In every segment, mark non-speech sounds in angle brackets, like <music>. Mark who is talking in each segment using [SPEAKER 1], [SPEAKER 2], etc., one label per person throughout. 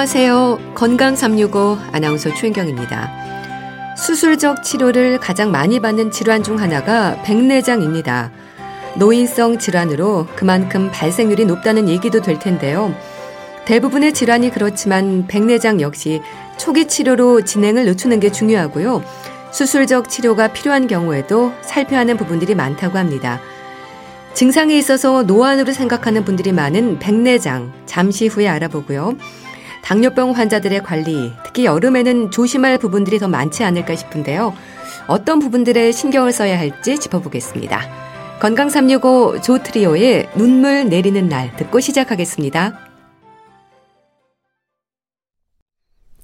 [SPEAKER 1] 안녕하세요. 건강 365 아나운서 최인경입니다. 수술적 치료를 가장 많이 받는 질환 중 하나가 백내장입니다. 노인성 질환으로 그만큼 발생률이 높다는 얘기도 될 텐데요. 대부분의 질환이 그렇지만 백내장 역시 초기 치료로 진행을 늦추는 게 중요하고요. 수술적 치료가 필요한 경우에도 살펴야 하는 부분들이 많다고 합니다. 증상이 있어서 노안으로 생각하는 분들이 많은 백내장 잠시 후에 알아보고요. 당뇨병 환자들의 관리, 특히 여름에는 조심할 부분들이 더 많지 않을까 싶은데요. 어떤 부분들에 신경을 써야 할지 짚어보겠습니다. 건강 365 조트리오의 눈물 내리는 날 듣고 시작하겠습니다.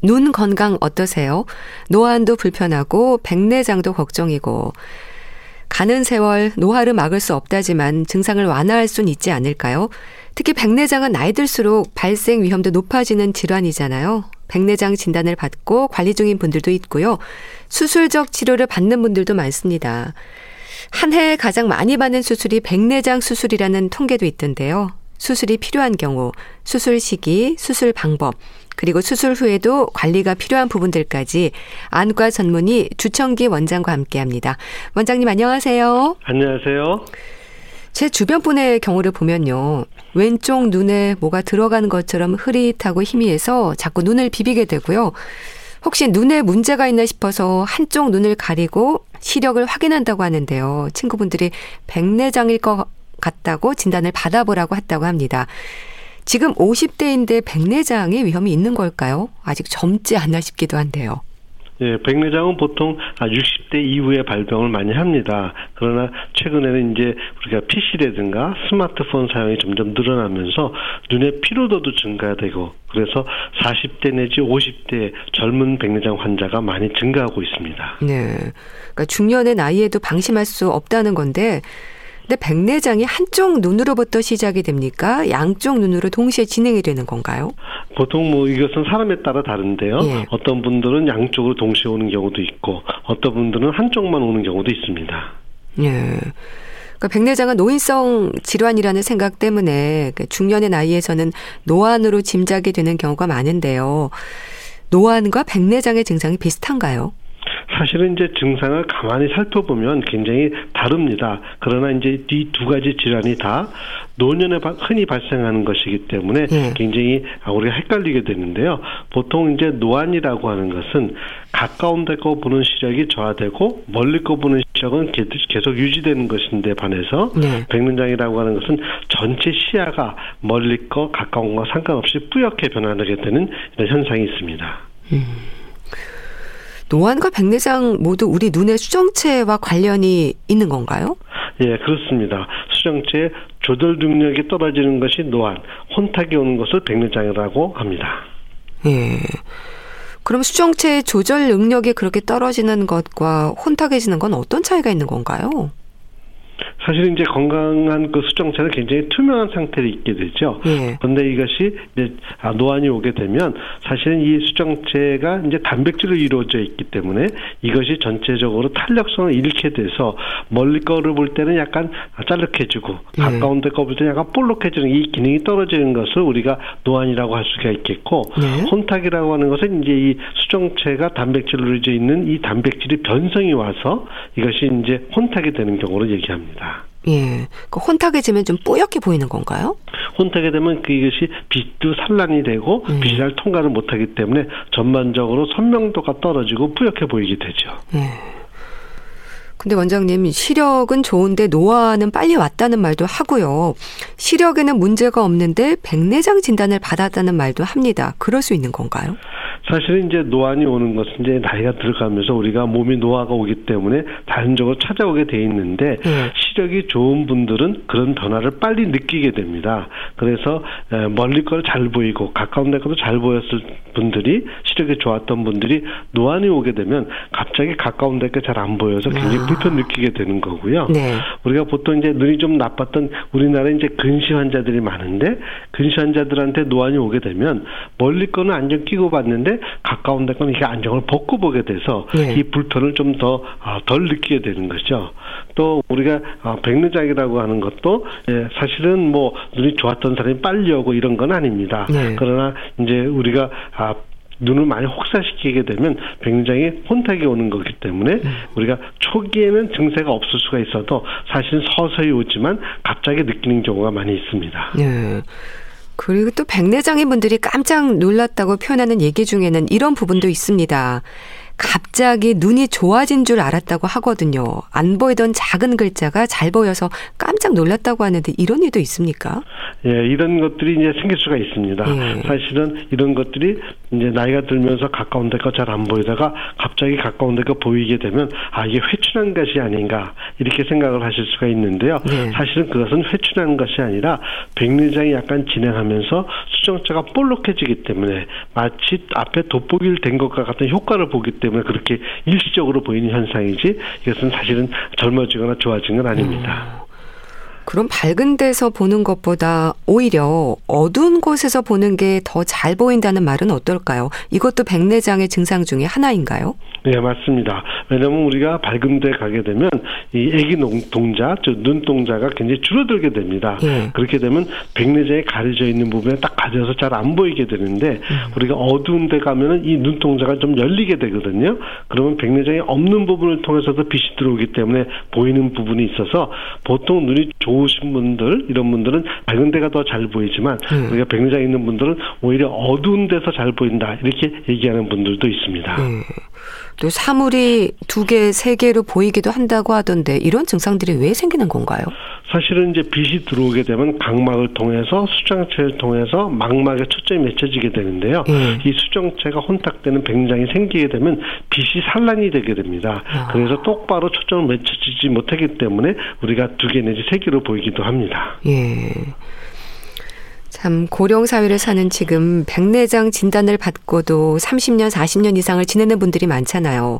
[SPEAKER 1] 눈 건강 어떠세요? 노안도 불편하고 백내장도 걱정이고 가는 세월 노화를 막을 수 없다지만 증상을 완화할 수는 있지 않을까요? 특히 백내장은 나이 들수록 발생 위험도 높아지는 질환이잖아요. 백내장 진단을 받고 관리 중인 분들도 있고요. 수술적 치료를 받는 분들도 많습니다. 한 해에 가장 많이 받는 수술이 백내장 수술이라는 통계도 있던데요. 수술이 필요한 경우, 수술 시기, 수술 방법, 그리고 수술 후에도 관리가 필요한 부분들까지 안과 전문의 주청기 원장과 함께 합니다. 원장님 안녕하세요.
[SPEAKER 2] 안녕하세요.
[SPEAKER 1] 제 주변 분의 경우를 보면요. 왼쪽 눈에 뭐가 들어가는 것처럼 흐릿하고 희미해서 자꾸 눈을 비비게 되고요. 혹시 눈에 문제가 있나 싶어서 한쪽 눈을 가리고 시력을 확인한다고 하는데요. 친구분들이 백내장일 것 같다고 진단을 받아보라고 했다고 합니다. 지금 50대인데 백내장의 위험이 있는 걸까요? 아직 젊지 않나 싶기도 한데요.
[SPEAKER 2] 예, 백내장은 보통 60대 이후에 발병을 많이 합니다. 그러나 최근에는 이제 우리가 PC라든가 스마트폰 사용이 점점 늘어나면서 눈의 피로도도 증가되고 그래서 40대 내지 50대 젊은 백내장 환자가 많이 증가하고 있습니다.
[SPEAKER 1] 네. 그러니까 중년의 나이에도 방심할 수 없다는 건데 근데 백내장이 한쪽 눈으로부터 시작이 됩니까? 양쪽 눈으로 동시에 진행이 되는 건가요?
[SPEAKER 2] 보통 뭐 이것은 사람에 따라 다른데요. 예. 어떤 분들은 양쪽으로 동시에 오는 경우도 있고 어떤 분들은 한쪽만 오는 경우도 있습니다.
[SPEAKER 1] 예. 그러니까 백내장은 노인성 질환이라는 생각 때문에 그 중년의 나이에서는 노안으로 짐작이 되는 경우가 많은데요. 노안과 백내장의 증상이 비슷한가요?
[SPEAKER 2] 사실은 이제 증상을 가만히 살펴보면 굉장히 다릅니다. 그러나 이제 이 두 가지 질환이 다 노년에 흔히 발생하는 것이기 때문에 네. 굉장히 우리가 헷갈리게 되는데요. 보통 이제 노안이라고 하는 것은 가까운 데 거 보는 시력이 저하되고 멀리 거 보는 시력은 계속 유지되는 것인데 반해서 네. 백문장이라고 하는 것은 전체 시야가 멀리 거 가까운 거 상관없이 뿌옇게 변하게 되는 이런 현상이 있습니다. 음.
[SPEAKER 1] 노안과 백내장 모두 우리 눈의 수정체와 관련이 있는 건가요?
[SPEAKER 2] 예, 그렇습니다. 수정체의 조절 능력이 떨어지는 것이 노안, 혼탁이 오는 것을 백내장이라고 합니다.
[SPEAKER 1] 예. 그럼 수정체의 조절 능력이 그렇게 떨어지는 것과 혼탁해지는 건 어떤 차이가 있는 건가요?
[SPEAKER 2] 사실 이제 건강한 그 수정체는 굉장히 투명한 상태로 있게 되죠. 예. 그런데 이것이 이제 아, 노안이 오게 되면 사실은 이 수정체가 이제 단백질로 이루어져 있기 때문에 이것이 전체적으로 탄력성을 잃게 돼서 멀리 거를 볼 때는 약간 짤룩해지고 예. 가까운 데 거 볼 때는 약간 볼록해지는 이 기능이 떨어지는 것을 우리가 노안이라고 할 수가 있겠고 예. 혼탁이라고 하는 것은 이제 이 수정체가 단백질로 이루어져 있는 이 단백질이 변성이 와서 이것이 이제 혼탁이 되는 경우를 얘기합니다.
[SPEAKER 1] 예. 그 혼탁해지면 좀 뿌옇게 보이는 건가요?
[SPEAKER 2] 혼탁이 되면 그것이 빛도 산란이 되고 음. 빛이 잘 통과를 못하기 때문에 전반적으로 선명도가 떨어지고 뿌옇게 보이게 되죠. 예.
[SPEAKER 1] 근데 원장님 시력은 좋은데 노화는 빨리 왔다는 말도 하고요. 시력에는 문제가 없는데 백내장 진단을 받았다는 말도 합니다. 그럴 수 있는 건가요?
[SPEAKER 2] 사실은 이제 노안이 오는 것은 이제 나이가 들어가면서 우리가 몸이 노화가 오기 때문에 자연적으로 찾아오게 돼 있는데 네. 시력이 좋은 분들은 그런 변화를 빨리 느끼게 됩니다. 그래서 멀리 걸 잘 보이고 가까운 데 것도 잘 보였을 분들이 시력이 좋았던 분들이 노안이 오게 되면 갑자기 가까운 데가 잘 안 보여서 굉장히 아. 불편 느끼게 되는 거고요. 네. 우리가 보통 이제 눈이 좀 나빴던 우리나라에 이제 근시 환자들이 많은데 근시 환자들한테 노안이 오게 되면 멀리 거는 안경 끼고 봤는데 가까운 데 거는 이게 안경을 벗고 보게 돼서 네. 이 불편을 좀 더덜 아, 느끼게 되는 거죠. 또 우리가 어, 백내장이라고 하는 것도 예, 사실은 뭐 눈이 좋았던 사람이 빨리 오고 이런 건 아닙니다. 네. 그러나 이제 우리가 아, 눈을 많이 혹사시키게 되면 백내장이 혼탁이 오는 거기 때문에 음. 우리가 초기에는 증세가 없을 수가 있어도 사실 서서히 오지만 갑자기 느끼는 경우가 많이 있습니다. 네.
[SPEAKER 1] 그리고 또 백내장인 분들이 깜짝 놀랐다고 표현하는 얘기 중에는 이런 부분도 있습니다. 갑자기 눈이 좋아진 줄 알았다고 하거든요. 안 보이던 작은 글자가 잘 보여서 깜짝 놀랐다고 하는데 이런 일도 있습니까?
[SPEAKER 2] 예, 이런 것들이 이제 생길 수가 있습니다. 예. 사실은 이런 것들이 이제 나이가 들면서 가까운 데가 잘 안 보이다가 갑자기 가까운 데가 보이게 되면 아 이게 회춘한 것이 아닌가 이렇게 생각을 하실 수가 있는데요. 예. 사실은 그것은 회춘한 것이 아니라 백내장이 약간 진행하면서 수정체가 볼록해지기 때문에 마치 앞에 돋보기를 된 것과 같은 효과를 보기 때문에 때문에 그렇게 일시적으로 보이는 현상이지 이것은 사실은 젊어지거나 좋아진 건 아닙니다. 음.
[SPEAKER 1] 그럼 밝은 데서 보는 것보다 오히려 어두운 곳에서 보는 게 더 잘 보인다는 말은 어떨까요? 이것도 백내장의 증상 중에 하나인가요?
[SPEAKER 2] 네, 맞습니다. 왜냐하면 우리가 밝은 데 가게 되면 이 애기 동자, 즉 눈동자가 굉장히 줄어들게 됩니다. 예. 그렇게 되면 백내장이 가려져 있는 부분에 딱 가려서 잘 안 보이게 되는데 음. 우리가 어두운 데 가면은 이 눈동자가 좀 열리게 되거든요. 그러면 백내장이 없는 부분을 통해서도 빛이 들어오기 때문에 보이는 부분이 있어서 보통 눈이 좋 으신 분들 이런 분들은 밝은 데가 더 잘 보이지만 음. 우리가 백내장 있는 분들은 오히려 어두운 데서 잘 보인다 이렇게 얘기하는 분들도 있습니다. 음.
[SPEAKER 1] 또 사물이 두 개, 세 개로 보이기도 한다고 하던데 이런 증상들이 왜 생기는 건가요?
[SPEAKER 2] 사실은 이제 빛이 들어오게 되면 각막을 통해서 수정체를 통해서 망막에 초점이 맺혀지게 되는데요. 음. 이 수정체가 혼탁되는 백장이 생기게 되면 빛이 산란이 되게 됩니다. 아. 그래서 똑바로 초점을 맺혀지지 못하기 때문에 우리가 두 개 내지 세 개로 보이기도 합니다. 예.
[SPEAKER 1] 참 고령 사회를 사는 지금 백내장 진단을 받고도 30년, 40년 이상을 지내는 분들이 많잖아요.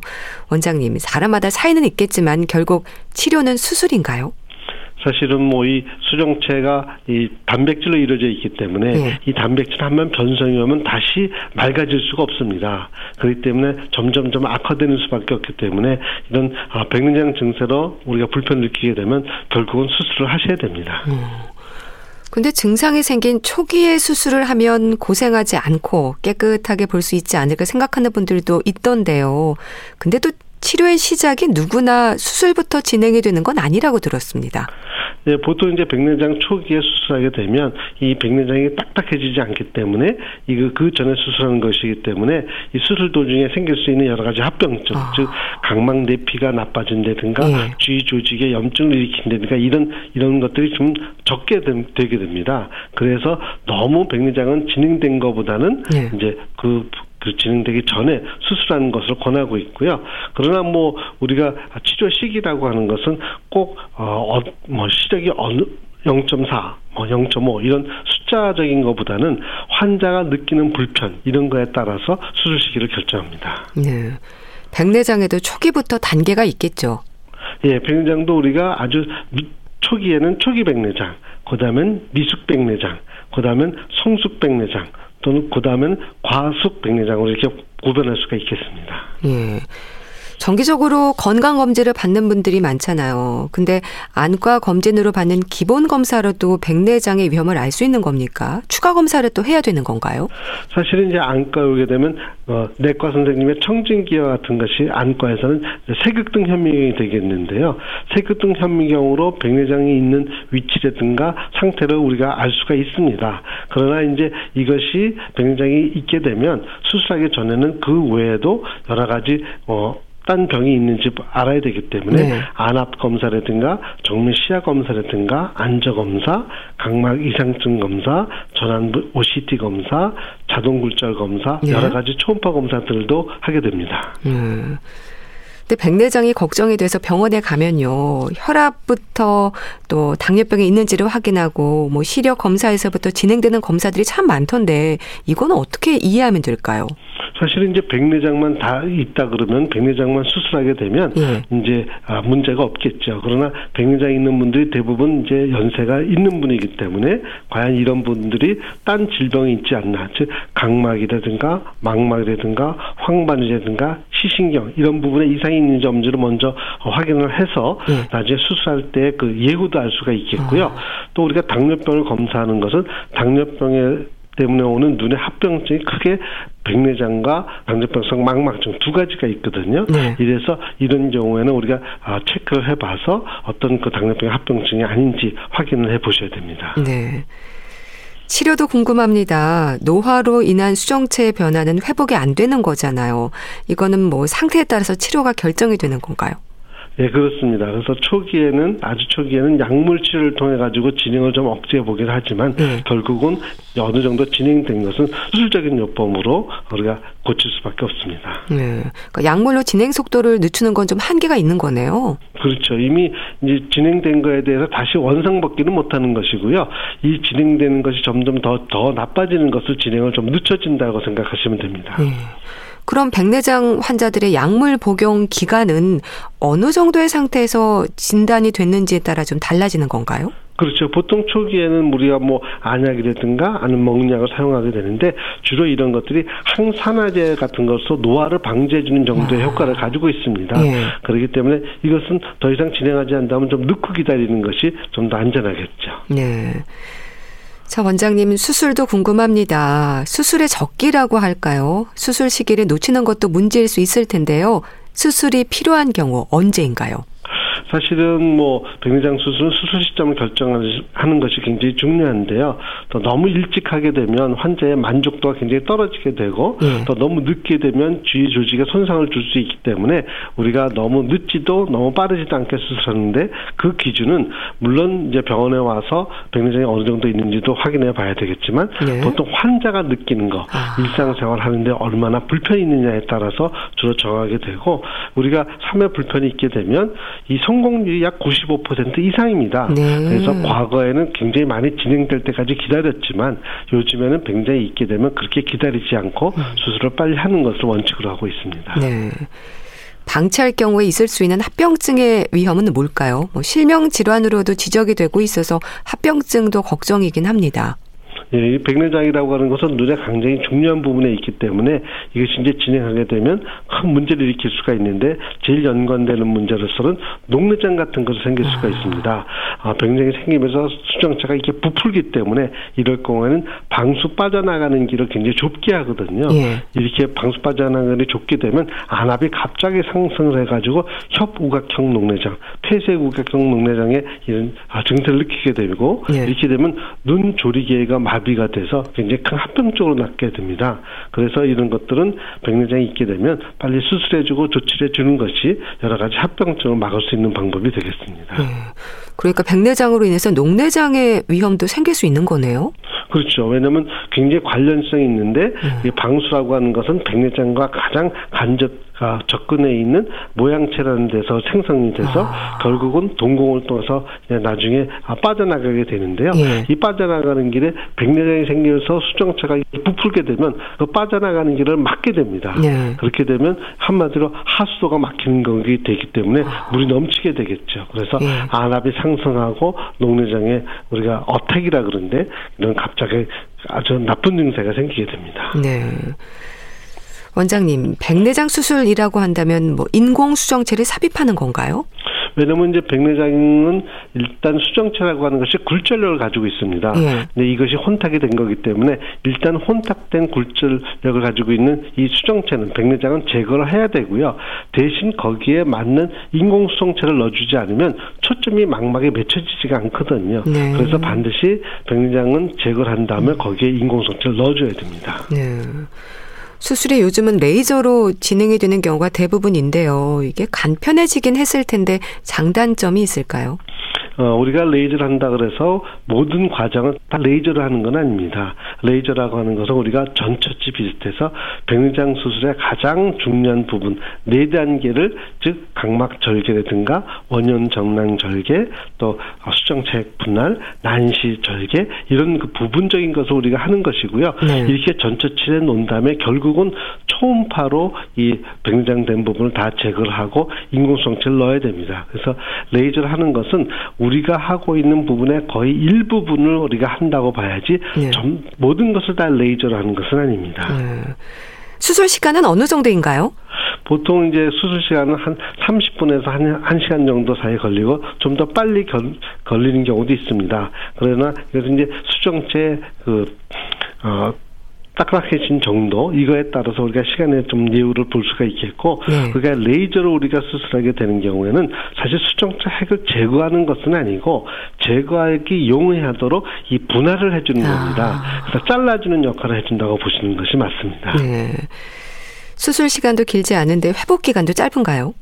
[SPEAKER 1] 원장님, 사람마다 차이는 있겠지만 결국 치료는 수술인가요?
[SPEAKER 2] 사실은 뭐 이 수정체가 이 단백질로 이루어져 있기 때문에 네. 이 단백질 한 번 변성이 오면 다시 맑아질 수가 없습니다. 그렇기 때문에 점점점 악화되는 수밖에 없기 때문에 이런 아, 백내장 증세로 우리가 불편 느끼게 되면 결국은 수술을 하셔야 됩니다. 음.
[SPEAKER 1] 근데 증상이 생긴 초기에 수술을 하면 고생하지 않고 깨끗하게 볼 수 있지 않을까 생각하는 분들도 있던데요. 근데 또 치료의 시작이 누구나 수술부터 진행이 되는 건 아니라고 들었습니다.
[SPEAKER 2] 네, 보통 이제 백내장 초기에 수술하게 되면 이 백내장이 딱딱해지지 않기 때문에 이거 그 전에 수술하는 것이기 때문에 이 수술 도중에 생길 수 있는 여러 가지 합병증, 아. 즉 각막 내피가 나빠진다든가 네. 쥐 조직에 염증을 일으킨다든가 이런 이런 것들이 좀 적게 되 게 됩니다. 그래서 너무 백내장은 진행된 것보다는 네. 이제 그그 진행되기 전에 수술하는 것을 권하고 있고요. 그러나 뭐 우리가 치료 시기라고 하는 것은 꼭뭐 어, 뭐 시력이 어느 0.4, 뭐 0.5 이런 숫자적인 것보다는 환자가 느끼는 불편 이런 거에 따라서 수술 시기를 결정합니다. 네.
[SPEAKER 1] 백내장에도 초기부터 단계가 있겠죠.
[SPEAKER 2] 예, 백내장도 우리가 아주 초기에는 초기 백내장, 그다음엔 미숙 백내장, 그다음엔 성숙 백내장, 또는 그다음엔 과숙 백내장으로 이렇게 구별할 수가 있겠습니다. 예.
[SPEAKER 1] 정기적으로 건강 검진을 받는 분들이 많잖아요. 근데 안과 검진으로 받는 기본 검사로도 백내장의 위험을 알 수 있는 겁니까? 추가 검사를 또 해야 되는 건가요?
[SPEAKER 2] 사실은 이제 안과에 오게 되면 어, 내과 선생님의 청진기와 같은 것이 안과에서는 세극등 현미경이 되겠는데요. 세극등 현미경으로 백내장이 있는 위치라든가 상태를 우리가 알 수가 있습니다. 그러나 이제 이것이 백내장이 있게 되면 수술하기 전에는 그 외에도 여러 가지 어 딴 병이 있는지 알아야 되기 때문에 네. 안압 검사라든가 정밀 시야 검사라든가 안저 검사, 각막 이상증 검사, 전환부 OCT 검사, 자동 굴절 검사 네. 여러 가지 초음파 검사들도 하게 됩니다. 음.
[SPEAKER 1] 근데 백내장이 걱정이 돼서 병원에 가면요. 혈압부터 또 당뇨병이 있는지를 확인하고 뭐 시력 검사에서부터 진행되는 검사들이 참 많던데 이거는 어떻게 이해하면 될까요?
[SPEAKER 2] 사실은 이제 백내장만 다 있다 그러면 백내장만 수술하게 되면 예. 이제 아, 문제가 없겠죠. 그러나 백내장 있는 분들이 대부분 이제 연세가 있는 분이기 때문에 과연 이런 분들이 딴 질병이 있지 않나, 즉 각막이라든가 망막이라든가 황반이라든가 시신경 이런 부분에 이상이 있는지 없는지를 먼저 확인을 해서 네. 나중에 수술할 때 그 예후도 알 수가 있겠고요. 아. 또 우리가 당뇨병을 검사하는 것은 당뇨병에 때문에 오는 눈의 합병증이 크게 백내장과 당뇨병성 망막증 두 가지가 있거든요. 네. 이래서 이런 경우에는 우리가 아, 체크를 해봐서 어떤 그 당뇨병 합병증이 아닌지 확인을 해보셔야 됩니다.
[SPEAKER 1] 네. 치료도 궁금합니다. 노화로 인한 수정체의 변화는 회복이 안 되는 거잖아요. 이거는 뭐 상태에 따라서 치료가 결정이 되는 건가요?
[SPEAKER 2] 네, 그렇습니다. 그래서 초기에는 아주 초기에는 약물 치료를 통해 가지고 진행을 좀 억제해 보긴 하지만 네. 결국은 어느 정도 진행된 것은 수술적인 요법으로 우리가 고칠 수밖에 없습니다.
[SPEAKER 1] 네. 그러니까 약물로 진행 속도를 늦추는 건 좀 한계가 있는 거네요.
[SPEAKER 2] 그렇죠. 이미 이제 진행된 거에 대해서 다시 원상복귀는 못하는 것이고요. 이 진행되는 것이 점점 더더 나빠지는 것을 진행을 좀 늦춰진다고 생각하시면 됩니다. 네.
[SPEAKER 1] 그럼 백내장 환자들의 약물 복용 기간은 어느 정도의 상태에서 진단이 됐는지에 따라 좀 달라지는 건가요?
[SPEAKER 2] 그렇죠. 보통 초기에는 우리가 뭐 안약이라든가 아니면 먹약을 사용하게 되는데 주로 이런 것들이 항산화제 같은 것으로 노화를 방지해주는 정도의 아. 효과를 가지고 있습니다. 예. 그렇기 때문에 이것은 더 이상 진행하지 않다면 좀 늦고 기다리는 것이 좀 더 안전하겠죠.
[SPEAKER 1] 네. 자, 원장님, 수술도 궁금합니다. 수술의 적기라고 할까요? 수술 시기를 놓치는 것도 문제일 수 있을 텐데요. 수술이 필요한 경우 언제인가요?
[SPEAKER 2] 사실은 뭐 백내장 수술은 수술 시점을 결정하는 것이 굉장히 중요한데요. 또 너무 일찍 하게 되면 환자의 만족도가 굉장히 떨어지게 되고 네. 또 너무 늦게 되면 주위 조직에 손상을 줄 수 있기 때문에 우리가 너무 늦지도 너무 빠르지도 않게 수술하는데 그 기준은 물론 이제 병원에 와서 백내장이 어느 정도 있는지도 확인해 봐야 되겠지만 네. 보통 환자가 느끼는 거 아. 일상생활 하는데 얼마나 불편이 있느냐에 따라서 주로 정하게 되고 우리가 3회 불편이 있게 되면 이성 공률이 약 95% 이상입니다. 네. 그래서 과거에는 굉장히 많이 진행될 때까지 기다렸지만 요즘에는 굉장히 있게 되면 그렇게 기다리지 않고 음. 수술을 빨리 하는 것을 원칙으로 하고 있습니다. 네.
[SPEAKER 1] 방치할 경우에 있을 수 있는 합병증의 위험은 뭘까요? 뭐 실명 질환으로도 지적이 되고 있어서 합병증도 걱정이긴 합니다.
[SPEAKER 2] 예, 이 백내장이라고 하는 것은 눈의 굉장히 중요한 부분에 있기 때문에 이것이 이제 진행하게 되면 큰 문제를 일으킬 수가 있는데 제일 연관되는 문제로서는 녹내장 같은 것이 생길 수가 아. 있습니다. 아, 백내장이 생기면서 수정체가 이렇게 부풀기 때문에 이럴 경우에는 방수 빠져나가는 길을 굉장히 좁게 하거든요. 예. 이렇게 방수 빠져나가는 길이 좁게 되면 안압이 갑자기 상승을 해가지고 협우각형 녹내장, 폐쇄우각형 녹내장에 이런 아, 증세를 느끼게 되고 예. 이렇게 되면 눈 조리개가 마비가 돼서 굉장히 큰 합병증으로 낫게 됩니다. 그래서 이런 것들은 백내장이 있게 되면 빨리 수술해주고 조치를 해주는 것이 여러 가지 합병증을 막을 수 있는 방법이 되겠습니다. 네.
[SPEAKER 1] 그러니까 백내장으로 인해서 녹내장의 위험도 생길 수 있는 거네요.
[SPEAKER 2] 그렇죠. 왜냐하면 굉장히 관련성이 있는데 음. 방수라고 하는 것은 백내장과 가장 간접 아, 접근해 있는 모양체라는 데서 생성이 돼서 아. 결국은 동공을 통해서 나중에 아, 빠져나가게 되는데요. 예. 이 빠져나가는 길에 백내장이 생겨서 수정체가 부풀게 되면 그 빠져나가는 길을 막게 됩니다. 예. 그렇게 되면 한마디로 하수도가 막히는 것이 되기 때문에 아. 물이 넘치게 되겠죠. 그래서 예. 안압이 상 승하고 녹내장에 우리가 어택이라 그러는데 이런 갑자기 아주 나쁜 증세가 생기게 됩니다. 네.
[SPEAKER 1] 원장님, 백내장 수술이라고 한다면 뭐 인공 수정체를 삽입하는 건가요?
[SPEAKER 2] 왜냐면 이제 백내장은 일단 수정체라고 하는 것이 굴절력을 가지고 있습니다. 예. 근데 이것이 혼탁이 된 거기 때문에 일단 혼탁된 굴절력을 가지고 있는 이 수정체는 백내장은 제거를 해야 되고요. 대신 거기에 맞는 인공 수정체를 넣어주지 않으면 초점이 망막에 맺혀지지가 않거든요. 네. 그래서 반드시 백내장은 제거를 한 다음에 거기에 인공 수정체를 넣어줘야 됩니다. 네.
[SPEAKER 1] 수술이 요즘은 레이저로 진행이 되는 경우가 대부분인데요. 이게 간편해지긴 했을 텐데 장단점이 있을까요?
[SPEAKER 2] 어, 우리가 레이저를 한다 그래서 모든 과정은 다 레이저로 하는 건 아닙니다. 레이저라고 하는 것은 우리가 전처치 비슷해서 백내장 수술의 가장 중요한 부분 네 단계를 즉 각막 절개라든가 원형 정랑 절개 또 수정체액 분할 난시 절개 이런 그 부분적인 것을 우리가 하는 것이고요. 네. 이렇게 전처치에 놓은 다음에 결국은 초음파로 이 백내장 된 부분을 다 제거를 하고 인공성체를 넣어야 됩니다. 그래서 레이저를 하는 것은 우리가 하고 있는 부분의 거의 일부분을 우리가 한다고 봐야지 네. 전, 모든 것을 다 레이저로 하는 것은 아닙니다. 네.
[SPEAKER 1] 수술 시간은 어느 정도인가요?
[SPEAKER 2] 보통 이제 수술 시간은 한 30분에서 한 1시간 정도 사이 걸리고 좀 더 빨리 결, 걸리는 경우도 있습니다. 그러나 그래서 이제 수정체 그 어, 딱딱해진 정도 이거에 따라서 우리가 시간에 좀 예우를 볼 수가 있겠고 네. 그러니까 레이저로 우리가 수술하게 되는 경우에는 사실 수정체 핵을 제거하는 것은 아니고 제거하기 용이하도록 이 분할을 해주는 아. 겁니다. 그래서 잘라주는 역할을 해준다고 보시는 것이 맞습니다. 네.
[SPEAKER 1] 수술 시간도 길지 않은데 회복 기간도 짧은가요?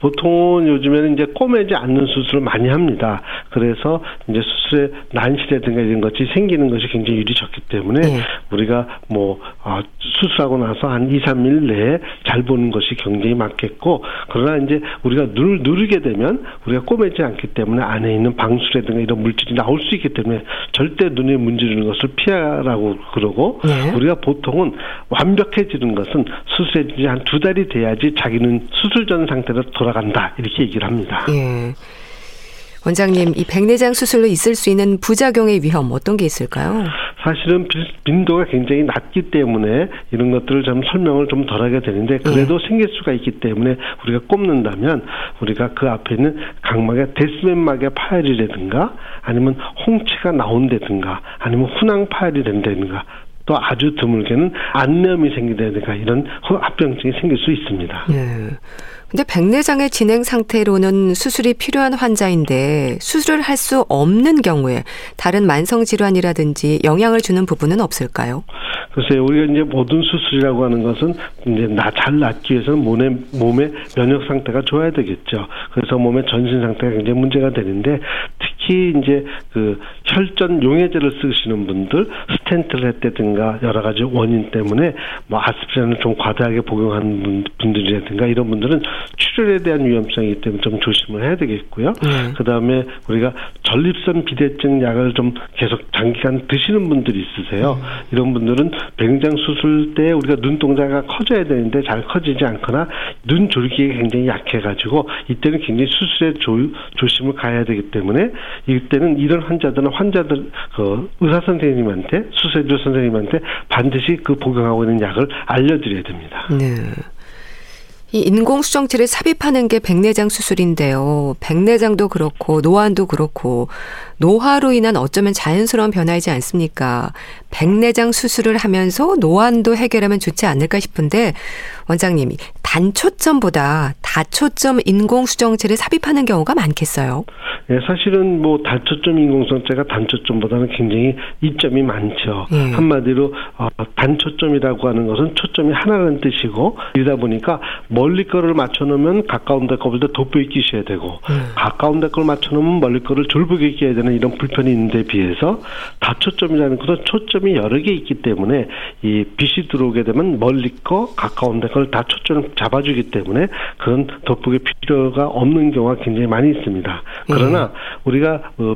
[SPEAKER 2] 보통은 요즘에는 이제 꼬매지 않는 수술을 많이 합니다. 그래서 이제 수술의 난시라든가 이런 것이 생기는 것이 굉장히 유리 적기 때문에 네. 우리가 뭐 어, 수술하고 나서 한 2, 3일 내에 잘 보는 것이 굉장히 맞겠고 그러나 이제 우리가 눈을 누르게 되면 우리가 꼬매지 않기 때문에 안에 있는 방수라든가 이런 물질이 나올 수 있기 때문에 절대 눈에 문지르는 것을 피하라고 그러고 네. 우리가 보통은 완벽해지는 것은 수술해 지한 두 달이 돼야지 자기는 수술 전 상태로 돌아 간다 이렇게 얘기를 합니다. 예.
[SPEAKER 1] 원장님, 이 백내장 수술로 있을 수 있는 부작용의 위험 어떤 게 있을까요?
[SPEAKER 2] 사실은 빈도가 굉장히 낮기 때문에 이런 것들을 좀 설명을 좀 덜하게 되는데 그래도 네. 생길 수가 있기 때문에 우리가 꼽는다면 우리가 그 앞에 있는 각막의 데스맨막의 파열이라든가 아니면 홍채가 나온다든가 아니면 훈황 파열이 된다든가 또 아주 드물게는 안염이 생기다든가 이런 합병증이 생길 수 있습니다. 네.
[SPEAKER 1] 근데 백내장의 진행 상태로는 수술이 필요한 환자인데 수술을 할 수 없는 경우에 다른 만성 질환이라든지 영향을 주는 부분은 없을까요?
[SPEAKER 2] 글쎄요, 우리가 이제 모든 수술이라고 하는 것은 이제 나 잘 낫기 위해서는 몸의 몸의 면역 상태가 좋아야 되겠죠. 그래서 몸의 전신 상태가 굉장히 문제가 되는데 특히 이제 그 혈전 용해제를 쓰시는 분들 스텐트를 했다든가 여러 가지 원인 때문에 뭐 아스피린을 좀 과다하게 복용하는 분들이라든가 이런 분들은 출혈에 대한 위험성이기 때문에 좀 조심을 해야 되겠고요. 네. 그 다음에 우리가 전립선 비대증 약을 좀 계속 장기간 드시는 분들이 있으세요. 네. 이런 분들은 백내장 수술 때 우리가 눈동자가 커져야 되는데 잘 커지지 않거나 눈 졸기에 굉장히 약해가지고 이때는 굉장히 수술에 조, 조심을 가야 되기 때문에 이때는 이런 환자들은 환자들 그 의사 선생님한테 수술해줄 선생님한테 반드시 그 복용하고 있는 약을 알려드려야 됩니다. 네.
[SPEAKER 1] 이 인공수정체를 삽입하는 게 백내장 수술인데요. 백내장도 그렇고 노안도 그렇고 노화로 인한 어쩌면 자연스러운 변화이지 않습니까? 백내장 수술을 하면서 노안도 해결하면 좋지 않을까 싶은데 원장님이 단초점보다 다초점 인공수정체를 삽입하는 경우가 많겠어요.
[SPEAKER 2] 네, 사실은 뭐 단초점 인공수정체가 단초점보다는 굉장히 이점이 많죠. 네. 한마디로 어, 단초점이라고 하는 것은 초점이 하나라는 뜻이고 이러다 보니까 멀리 거를 맞춰 놓으면 가까운 데 거보다 돋보이 끼셔야 되고 네. 가까운 데 걸 맞춰 놓으면 멀리 거를 졸부게 끼야 되는 이런 불편이 있는데 비해서 다초점이라는 것은 초점이 여러 개 있기 때문에 이 빛이 들어오게 되면 멀리 거 가까운 데걸다 초점 잡아주기 때문에 그런 돋보기 필요가 없는 경우가 굉장히 많이 있습니다. 그러나 음. 우리가 어,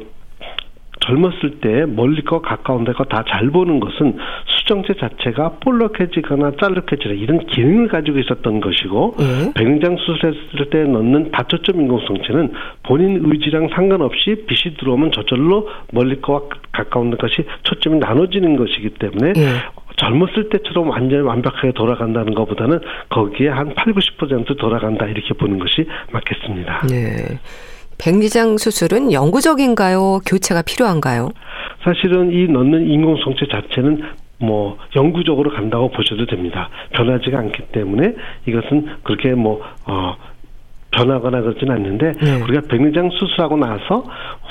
[SPEAKER 2] 젊었을 때 멀리 거 가까운 데가 다잘 보는 것은 수정체 자체가 볼록해지거나 짤룩해지는 이런 기능을 가지고 있었던 것이고 네. 백내장 수술했을 때 넣는 다초점 인공성체는 본인 의지랑 상관없이 빛이 들어오면 저절로 멀리 거와 가까운 것이 초점이 나눠지는 것이기 때문에 네. 젊었을 때처럼 완전히 완벽하게 돌아간다는 것보다는 거기에 한 8, 90% 돌아간다 이렇게 보는 것이 맞겠습니다. 네.
[SPEAKER 1] 백내장 수술은 영구적인가요? 교체가 필요한가요?
[SPEAKER 2] 사실은 이 넣는 인공성체 자체는 뭐 영구적으로 간다고 보셔도 됩니다. 변하지가 않기 때문에 이것은 그렇게 뭐 어, 변하거나 그러지는 않는데 네. 우리가 백내장 수술하고 나서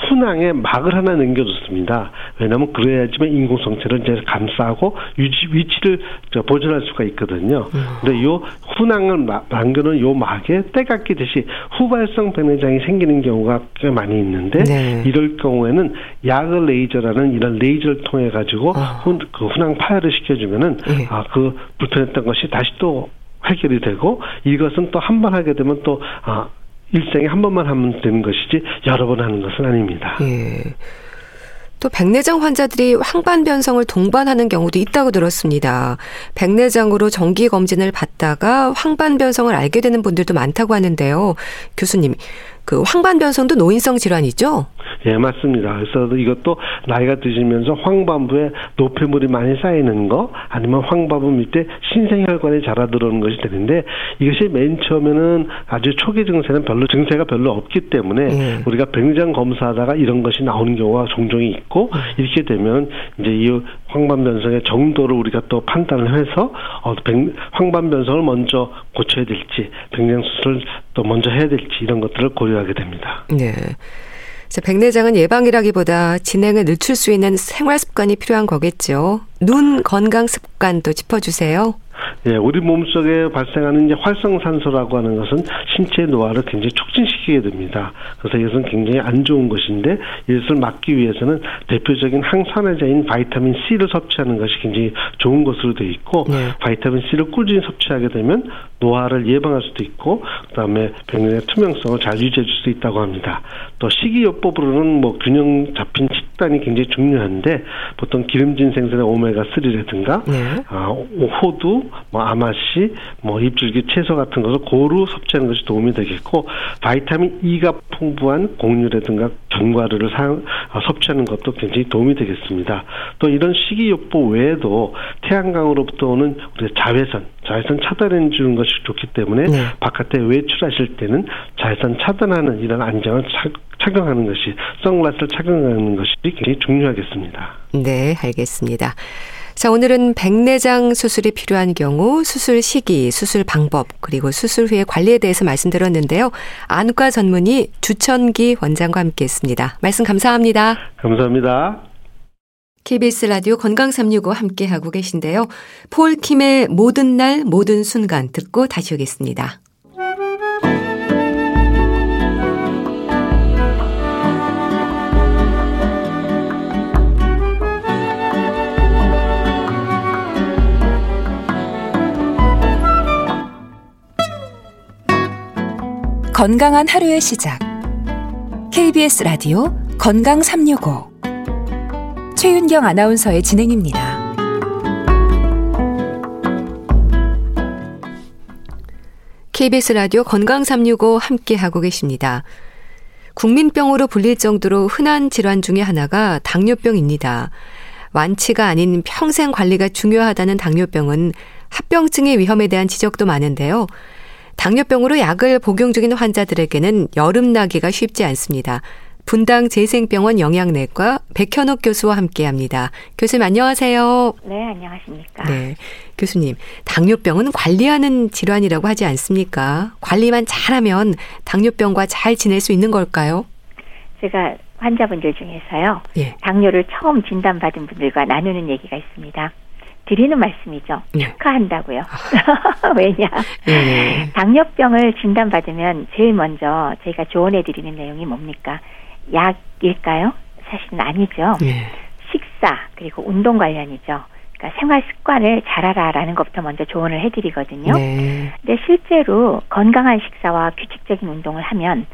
[SPEAKER 2] 훈항에 막을 하나 남겨줬습니다. 왜냐하면 그래야지만 인공성체를 이제 감싸고 유지 위치를 보존할 수가 있거든요. 음. 근데 요 훈항을 남겨놓은 요 막에 때가 끼듯이 후발성 백내장이 생기는 경우가 꽤 많이 있는데 네. 이럴 경우에는 약을 레이저라는 이런 레이저를 통해 가지고 어. 훈, 그 훈항 파열을 시켜주면은 네. 아그 불편했던 것이 다시 또 해결이 되고 이것은 또 한 번 하게 되면 또 아, 일생에 한 번만 하면 되는 것이지 여러 번 하는 것은 아닙니다. 예.
[SPEAKER 1] 또 백내장 환자들이 황반 변성을 동반하는 경우도 있다고 들었습니다. 백내장으로 정기 검진을 받다가 황반 변성을 알게 되는 분들도 많다고 하는데요. 교수님, 그 황반 변성도 노인성 질환이죠?
[SPEAKER 2] 예, 맞습니다. 그래서 이것도 나이가 드시면서 황반부에 노폐물이 많이 쌓이는 거 아니면 황반부 밑에 신생혈관이 자라 들어오는 것이 되는데 이것이 맨 처음에는 아주 초기 증세는 별로 증세가 별로 없기 때문에 예. 우리가 백내장 검사하다가 이런 것이 나오는 경우가 종종 있고 이렇게 되면 이제 이 황반 변성의 정도를 우리가 또 판단을 해서 어, 백, 황반 변성을 먼저 고쳐야 될지 백내장 수술을 또 먼저 해야 될지 이런 것들을 고려 하게 됩니다.
[SPEAKER 1] 네. 자, 백내장은 예방이라기보다 진행을 늦출 수 있는 생활 습관이 필요한 거겠죠. 눈 건강 습관도 짚어주세요.
[SPEAKER 2] 예, 우리 몸속에 발생하는 이제 활성산소라고 하는 것은 신체 노화를 굉장히 촉진시키게 됩니다. 그래서 이것은 굉장히 안 좋은 것인데 이것을 막기 위해서는 대표적인 항산화제인 vitamin C를 섭취하는 것이 굉장히 좋은 것으로 되어 있고 네. vitamin C를 꾸준히 섭취하게 되면 노화를 예방할 수도 있고 그다음에 백내의 투명성을 잘 유지해 줄 수 있다고 합니다. 또 식이요법으로는 뭐 균형 잡힌 식단이 굉장히 중요한데 보통 기름진 생선의 오메가 3라든가 네. 아, 호두 뭐 아마씨, 뭐 잎줄기 채소 같은 것을 고루 섭취하는 것이 도움이 되겠고 바이타민 E가 풍부한 곡류라든가 견과류를 사용 어, 섭취하는 것도 굉장히 도움이 되겠습니다. 또 이런 식이요법 외에도 태양광으로부터 오는 우리 자외선, 자외선 차단해 주는 것이 좋기 때문에 네. 바깥에 외출하실 때는 자외선 차단하는 이런 안경을 착용하는 것이 선글라스를 착용하는 것이 굉장히 중요하겠습니다.
[SPEAKER 1] 네, 알겠습니다. 자, 오늘은 백내장 수술이 필요한 경우 수술 시기, 수술 방법, 그리고 수술 후의 관리에 대해서 말씀드렸는데요. 안과 전문의 주천기 원장과 함께 했습니다. 말씀 감사합니다.
[SPEAKER 2] 감사합니다.
[SPEAKER 1] KBS 라디오 건강 365 함께 하고 계신데요. 폴 킴의 모든 날 모든 순간 듣고 다시 오겠습니다.
[SPEAKER 3] 건강한 하루의 시작. KBS 라디오 건강 365. 최윤경 아나운서의 진행입니다.
[SPEAKER 1] KBS 라디오 건강 365 함께 하고 계십니다. 국민병으로 불릴 정도로 흔한 질환 중의 하나가 당뇨병입니다. 완치가 아닌 평생 관리가 중요하다는 당뇨병은 합병증의 위험에 대한 지적도 많은데요. 당뇨병으로 약을 복용 중인 환자들에게는 여름나기가 쉽지 않습니다. 분당 재생병원 영양내과 백현옥 교수와 함께 합니다. 교수님 안녕하세요.
[SPEAKER 4] 네, 안녕하십니까.
[SPEAKER 1] 네. 교수님, 당뇨병은 관리하는 질환이라고 하지 않습니까? 관리만 잘하면 당뇨병과 잘 지낼 수 있는 걸까요?
[SPEAKER 4] 제가 환자분들 중에서요. 예. 당뇨를 처음 진단받은 분들과 나누는 얘기가 있습니다. 드리는 말씀이죠. 네. 축하한다고요. <laughs> 왜냐? 네. 당뇨병을 진단받으면 제일 먼저 저희가 조언해 드리는 내용이 뭡니까? 약일까요? 사실은 아니죠. 네. 식사 그리고 운동 관련이죠. 그러니까 생활 습관을 잘하라라는 것부터 먼저 조언을 해드리거든요. 네. 근데 실제로 건강한 식사와 규칙적인 운동을 하면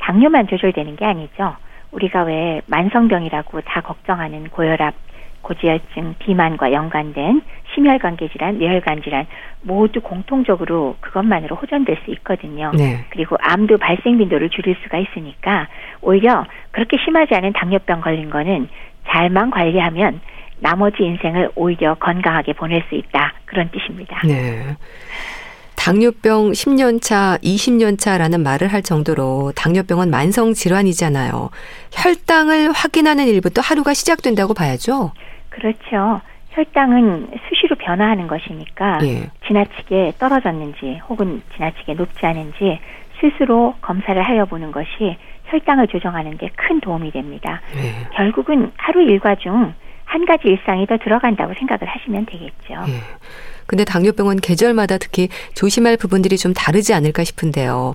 [SPEAKER 4] 당뇨만 조절되는 게 아니죠. 우리가 왜 만성병이라고 다 걱정하는 고혈압, 고지혈증, 비만과 연관된 심혈관계 질환, 뇌혈관 질환 모두 공통적으로 그것만으로 호전될 수 있거든요. 네. 그리고 암도 발생 빈도를 줄일 수가 있으니까 오히려 그렇게 심하지 않은 당뇨병 걸린 거는 잘만 관리하면 나머지 인생을 오히려 건강하게 보낼 수 있다. 그런 뜻입니다. 네.
[SPEAKER 1] 당뇨병 10년 차, 20년 차라는 말을 할 정도로 당뇨병은 만성 질환이잖아요. 혈당을 확인하는 일부터 하루가 시작된다고 봐야죠.
[SPEAKER 4] 그렇죠. 혈당은 수시로 변화하는 것이니까 예. 지나치게 떨어졌는지 혹은 지나치게 높지 않은지 스스로 검사를 하여 보는 것이 혈당을 조정하는 데 큰 도움이 됩니다. 예. 결국은 하루 일과 중 한 가지 일상이 더 들어간다고 생각을 하시면 되겠죠. 예.
[SPEAKER 1] 근데 당뇨병은 계절마다 특히 조심할 부분들이 좀 다르지 않을까 싶은데요.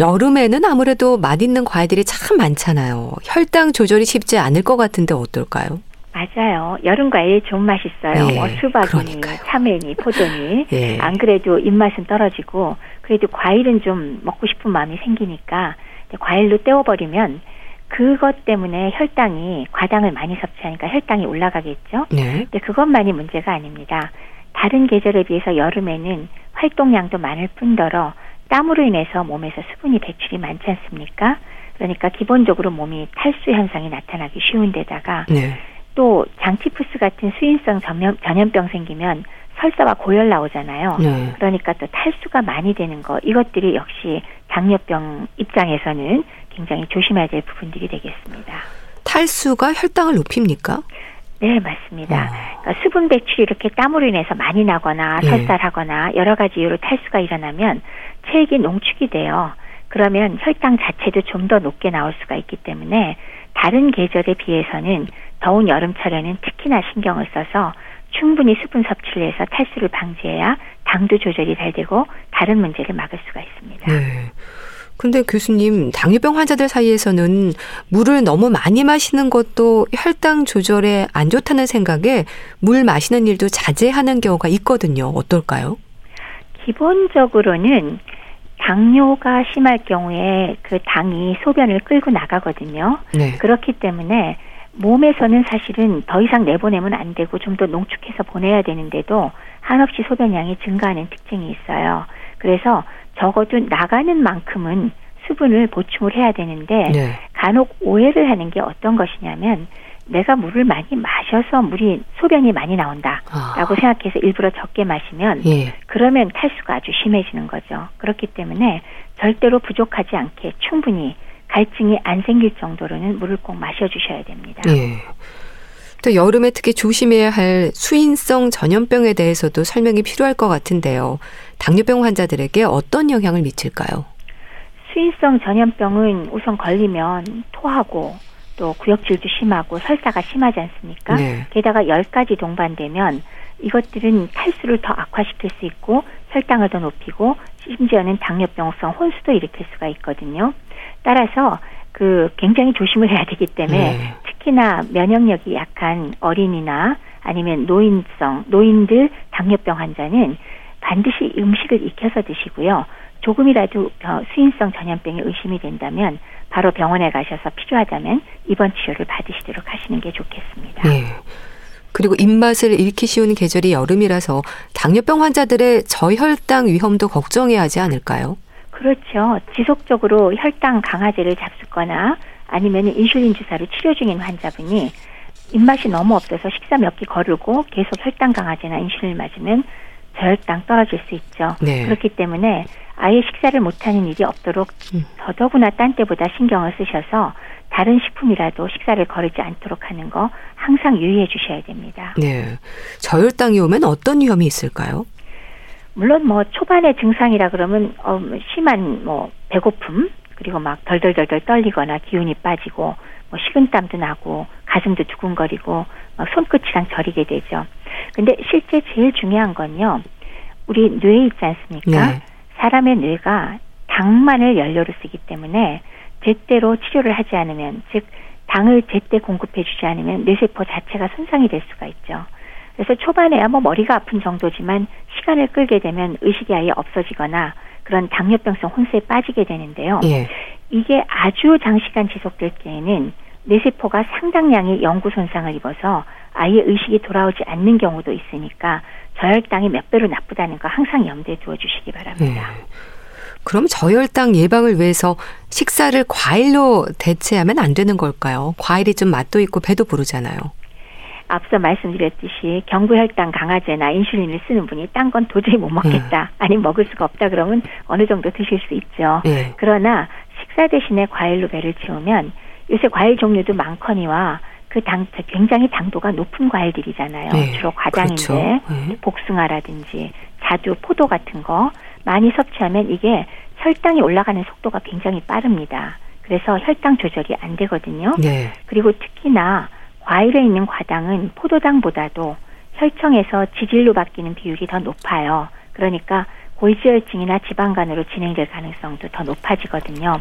[SPEAKER 1] 여름에는 아무래도 맛있는 과일들이 참 많잖아요. 혈당 조절이 쉽지 않을 것 같은데 어떨까요?
[SPEAKER 4] 맞아요. 여름 과일 좀 맛있어요. 네, 뭐 수박이니, 참외니, 포도니. 네. <laughs> 안 그래도 입맛은 떨어지고 그래도 과일은 좀 먹고 싶은 마음이 생기니까 과일로 때워버리면 그것 때문에 혈당이 과당을 많이 섭취하니까 혈당이 올라가겠죠. 네. 근데 그것만이 문제가 아닙니다. 다른 계절에 비해서 여름에는 활동량도 많을 뿐더러 땀으로 인해서 몸에서 수분이 배출이 많지 않습니까? 그러니까 기본적으로 몸이 탈수 현상이 나타나기 쉬운 데다가 네. 또 장치푸스 같은 수인성 전염, 전염병 생기면 설사와 고열 나오잖아요. 네. 그러니까 또 탈수가 많이 되는 거 이것들이 역시 당뇨병 입장에서는 굉장히 조심해야 될 부분들이 되겠습니다.
[SPEAKER 1] 탈수가 혈당을 높입니까?
[SPEAKER 4] 네, 맞습니다. 어. 그러니까 수분 배출이 이렇게 땀으로 인해서 많이 나거나 예. 설사하거나 여러 가지 이유로 탈수가 일어나면 체액이 농축이 돼요. 그러면 혈당 자체도 좀 더 높게 나올 수가 있기 때문에 다른 계절에 비해서는 더운 여름철에는 특히나 신경을 써서 충분히 수분 섭취를 해서 탈수를 방지해야 당도 조절이 잘 되고 다른 문제를 막을 수가 있습니다. 네.
[SPEAKER 1] 근데 교수님, 당뇨병 환자들 사이에서는 물을 너무 많이 마시는 것도 혈당 조절에 안 좋다는 생각에 물 마시는 일도 자제하는 경우가 있거든요. 어떨까요?
[SPEAKER 4] 기본적으로는 당뇨가 심할 경우에 그 당이 소변을 끌고 나가거든요. 네. 그렇기 때문에 몸에서는 사실은 더 이상 내보내면 안 되고 좀 더 농축해서 보내야 되는데도 한없이 소변량이 증가하는 특징이 있어요. 그래서 적어도 나가는 만큼은 수분을 보충을 해야 되는데 네. 간혹 오해를 하는 게 어떤 것이냐면 내가 물을 많이 마셔서 물이 소변이 많이 나온다라고 아. 생각해서 일부러 적게 마시면 예. 그러면 탈수가 아주 심해지는 거죠. 그렇기 때문에 절대로 부족하지 않게 충분히 갈증이 안 생길 정도로는 물을 꼭 마셔주셔야 됩니다. 예.
[SPEAKER 1] 또 여름에 특히 조심해야 할 수인성 전염병에 대해서도 설명이 필요할 것 같은데요. 당뇨병 환자들에게 어떤 영향을 미칠까요?
[SPEAKER 4] 수인성 전염병은 우선 걸리면 토하고 또 구역질도 심하고 설사가 심하지 않습니까? 네. 게다가 열까지 동반되면 이것들은 탈수를 더 악화시킬 수 있고 혈당을 더 높이고 심지어는 당뇨병성 혼수도 일으킬 수가 있거든요. 따라서 그 굉장히 조심을 해야 되기 때문에 네. 특히나 면역력이 약한 어린이나 아니면 노인성 노인들 당뇨병 환자는 반드시 음식을 익혀서 드시고요. 조금이라도 수인성 전염병에 의심이 된다면 바로 병원에 가셔서 필요하다면 입원 치료를 받으시도록 하시는 게 좋겠습니다. 네.
[SPEAKER 1] 그리고 입맛을 잃기 쉬운 계절이 여름이라서 당뇨병 환자들의 저혈당 위험도 걱정해야 하지 않을까요?
[SPEAKER 4] 그렇죠. 지속적으로 혈당 강화제를 잡수거나 아니면 인슐린 주사를 치료 중인 환자분이 입맛이 너무 없어서 식사 몇 끼 거르고 계속 혈당 강화제나 인슐린 맞으면 저혈당 떨어질 수 있죠. 네. 그렇기 때문에 아예 식사를 못하는 일이 없도록 음. 더더구나 딴 때보다 신경을 쓰셔서 다른 식품이라도 식사를 거르지 않도록 하는 거 항상 유의해 주셔야 됩니다.
[SPEAKER 1] 네. 저혈당이 오면 어떤 위험이 있을까요?
[SPEAKER 4] 물론 뭐 초반의 증상이라 그러면 어, 심한 뭐 배고픔 그리고 막 덜덜덜덜 떨리거나 기운이 빠지고 뭐 식은땀도 나고 가슴도 두근거리고 막 손끝이랑 저리게 되죠. 근데 실제 제일 중요한 건요. 우리 뇌에 있지 않습니까? 네. 사람의 뇌가 당만을 연료로 쓰기 때문에 제때로 치료를 하지 않으면 즉 당을 제때 공급해 주지 않으면 뇌세포 자체가 손상이 될 수가 있죠. 그래서 초반에야 뭐 머리가 아픈 정도지만 시간을 끌게 되면 의식이 아예 없어지거나 그런 당뇨병성 혼수에 빠지게 되는데요. 예. 이게 아주 장시간 지속될 때에는 뇌세포가 상당량의 영구 손상을 입어서 아예 의식이 돌아오지 않는 경우도 있으니까 저혈당이 몇 배로 나쁘다는 거 항상 염두에 두어 주시기 바랍니다. 예.
[SPEAKER 1] 그럼 저혈당 예방을 위해서 식사를 과일로 대체하면 안 되는 걸까요? 과일이 좀 맛도 있고 배도 부르잖아요.
[SPEAKER 4] 앞서 말씀드렸듯이 경부혈당 강화제나 인슐린을 쓰는 분이 딴 건 도저히 못 먹겠다, 네. 아니면 먹을 수가 없다 그러면 어느 정도 드실 수 있죠. 네. 그러나 식사 대신에 과일로 배를 채우면 요새 과일 종류도 많거니와 그 당, 굉장히 당도가 높은 과일들이잖아요. 네. 주로 과장인데, 그렇죠. 네. 복숭아라든지 자두, 포도 같은 거 많이 섭취하면 이게 혈당이 올라가는 속도가 굉장히 빠릅니다. 그래서 혈당 조절이 안 되거든요. 네. 그리고 특히나 과일에 있는 과당은 포도당보다도 혈청에서 지질로 바뀌는 비율이 더 높아요. 그러니까 골지혈증이나 지방간으로 진행될 가능성도 더 높아지거든요.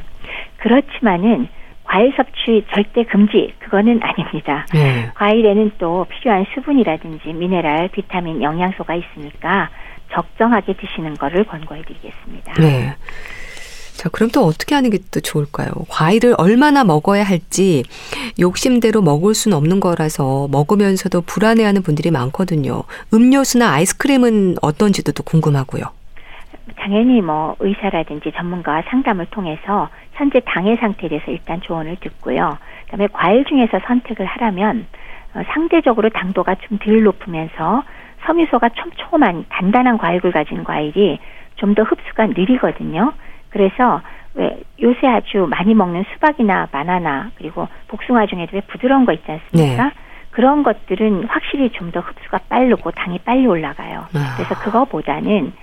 [SPEAKER 4] 그렇지만은 과일 섭취 절대 금지 그거는 아닙니다. 네. 과일에는 또 필요한 수분이라든지 미네랄, 비타민, 영양소가 있으니까 적정하게 드시는 거를 권고해 드리겠습니다. 네.
[SPEAKER 1] 자, 그럼 또 어떻게 하는 게 또 좋을까요? 과일을 얼마나 먹어야 할지 욕심대로 먹을 수는 없는 거라서 먹으면서도 불안해하는 분들이 많거든요. 음료수나 아이스크림은 어떤지도 또 궁금하고요.
[SPEAKER 4] 당연히 뭐 의사라든지 전문가와 상담을 통해서 현재 당의 상태에 대해서 일단 조언을 듣고요. 그다음에 과일 중에서 선택을 하라면 어, 상대적으로 당도가 좀 덜 높으면서 섬유소가 촘촘한 단단한 과육을 가진 과일이 좀 더 흡수가 느리거든요. 그래서 왜 요새 아주 많이 먹는 수박이나 바나나 그리고 복숭아 중에도 왜 부드러운 거 있지 않습니까? 네. 그런 것들은 확실히 좀 더 흡수가 빠르고 당이 빨리 올라가요. 아. 그래서 그거보다는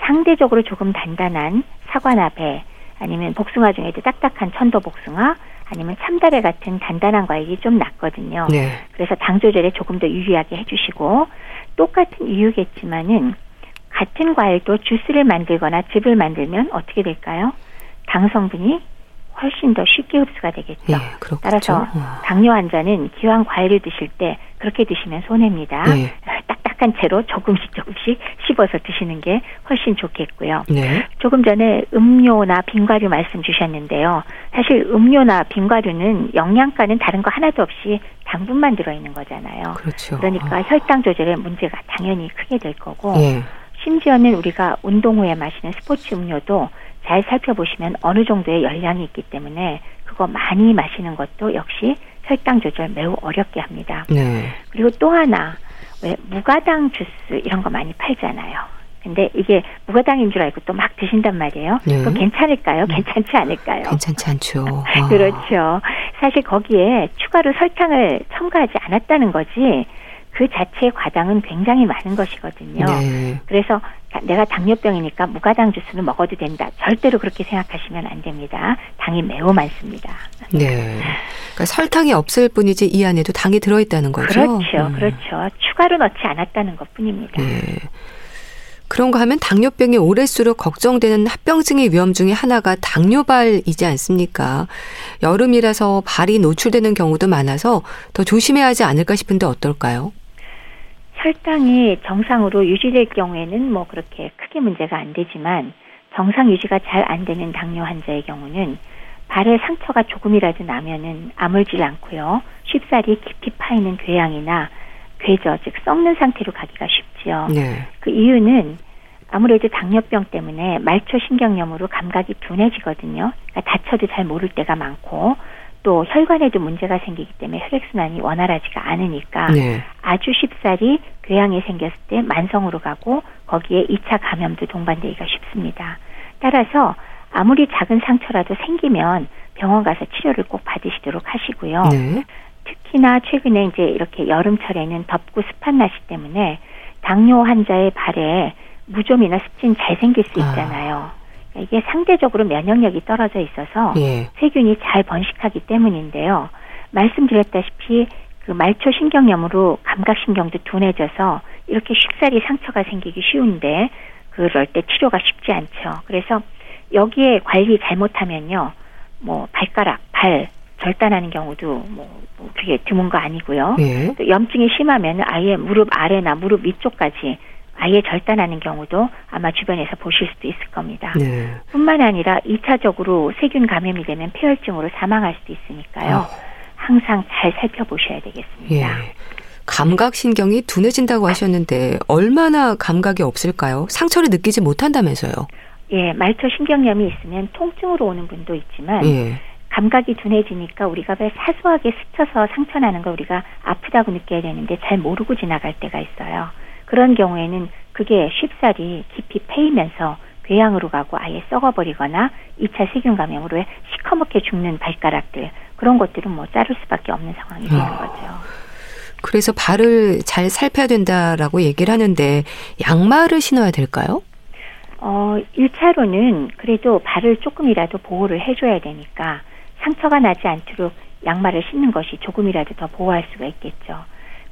[SPEAKER 4] 상대적으로 조금 단단한 사과나 배 아니면 복숭아 중에도 딱딱한 천도 복숭아 아니면 참다래 같은 단단한 과일이 좀 낫거든요. 네. 그래서 당 조절에 조금 더 유리하게 해주시고 똑같은 이유겠지만은 같은 과일도 주스를 만들거나 즙을 만들면 어떻게 될까요? 당 성분이 훨씬 더 쉽게 흡수가 되겠죠. 예, 따라서 어. 당뇨 환자는 기왕 과일을 드실 때 그렇게 드시면 손해입니다. 예. <laughs> 딱딱한 채로 조금씩 조금씩 씹어서 드시는 게 훨씬 좋겠고요. 네. 조금 전에 음료나 빙과류 말씀 주셨는데요. 사실 음료나 빙과류는 영양가는 다른 거 하나도 없이 당분만 들어있는 거잖아요. 그렇죠. 그러니까 어. 혈당 조절에 문제가 당연히 크게 될 거고 예. 심지어는 우리가 운동 후에 마시는 스포츠 음료도 잘 살펴보시면 어느 정도의 열량이 있기 때문에 그거 많이 마시는 것도 역시 혈당 조절 매우 어렵게 합니다. 네. 그리고 또 하나 왜 무가당 주스 이런 거 많이 팔잖아요. 근데 이게 무가당인 줄 알고 또 막 드신단 말이에요. 네. 그거 괜찮을까요? 네. 괜찮지 않을까요?
[SPEAKER 1] 괜찮지 않죠. <laughs>
[SPEAKER 4] 그렇죠. 사실 거기에 추가로 설탕을 첨가하지 않았다는 거지 그 자체의 과당은 굉장히 많은 것이거든요. 네. 그래서 내가 당뇨병이니까 무가당 주스는 먹어도 된다. 절대로 그렇게 생각하시면 안 됩니다. 당이 매우 많습니다.
[SPEAKER 1] 네. 그러니까 설탕이 없을 뿐이지 이 안에도 당이 들어있다는 거죠.
[SPEAKER 4] 그렇죠. 음. 그렇죠. 추가로 넣지 않았다는 것 뿐입니다. 네.
[SPEAKER 1] 그런가 하면 당뇨병이 오래수록 걱정되는 합병증의 위험 중에 하나가 당뇨발이지 않습니까? 여름이라서 발이 노출되는 경우도 많아서 더 조심해야 하지 않을까 싶은데 어떨까요?
[SPEAKER 4] 혈당이 정상으로 유지될 경우에는 뭐 그렇게 크게 문제가 안 되지만 정상 유지가 잘 안 되는 당뇨 환자의 경우는 발에 상처가 조금이라도 나면은 아물질 않고요. 쉽사리 깊이 파이는 궤양이나 궤저 즉 썩는 상태로 가기가 쉽지요. 네. 그 이유는 아무래도 당뇨병 때문에 말초 신경염으로 감각이 둔해지거든요. 그러니까 다쳐도 잘 모를 때가 많고 또 혈관에도 문제가 생기기 때문에 혈액순환이 원활하지가 않으니까 네. 아주 쉽사리 궤양이 생겼을 때 만성으로 가고 거기에 2차 감염도 동반되기가 쉽습니다. 따라서 아무리 작은 상처라도 생기면 병원 가서 치료를 꼭 받으시도록 하시고요. 네. 특히나 최근에 이제 이렇게 여름철에는 덥고 습한 날씨 때문에 당뇨 환자의 발에 무좀이나 습진 잘 생길 수 아. 있잖아요. 아. 이게 상대적으로 면역력이 떨어져 있어서 예. 세균이 잘 번식하기 때문인데요. 말씀드렸다시피 그 말초 신경염으로 감각신경도 둔해져서 이렇게 쉽사리 상처가 생기기 쉬운데 그럴 때 치료가 쉽지 않죠. 그래서 여기에 관리 잘못하면요, 뭐 발가락, 발 절단하는 경우도 뭐, 뭐 그게 드문 거 아니고요. 예. 또 염증이 심하면 아예 무릎 아래나 무릎 위쪽까지 아예 절단하는 경우도 아마 주변에서 보실 수도 있을 겁니다. 네. 뿐만 아니라 2차적으로 세균 감염이 되면 폐혈증으로 사망할 수도 있으니까요. 어. 항상 잘 살펴보셔야 되겠습니다. 예.
[SPEAKER 1] 감각신경이 둔해진다고 하셨는데 얼마나 감각이 없을까요? 상처를 느끼지 못한다면서요?
[SPEAKER 4] 예, 말초 신경염이 있으면 통증으로 오는 분도 있지만 예. 감각이 둔해지니까 우리가 왜 사소하게 스쳐서 상처 나는 걸 우리가 아프다고 느껴야 되는데 잘 모르고 지나갈 때가 있어요. 그런 경우에는 그게 쉽사리 깊이 패이면서 궤양으로 가고 아예 썩어버리거나 2차 세균 감염으로 시커멓게 죽는 발가락들 그런 것들은 뭐 자를 수밖에 없는 상황이 되는 어. 거죠.
[SPEAKER 1] 그래서 발을 잘 살펴야 된다라고 얘기를 하는데 양말을 신어야 될까요?
[SPEAKER 4] 어, 1차로는 그래도 발을 조금이라도 보호를 해줘야 되니까 상처가 나지 않도록 양말을 신는 것이 조금이라도 더 보호할 수가 있겠죠.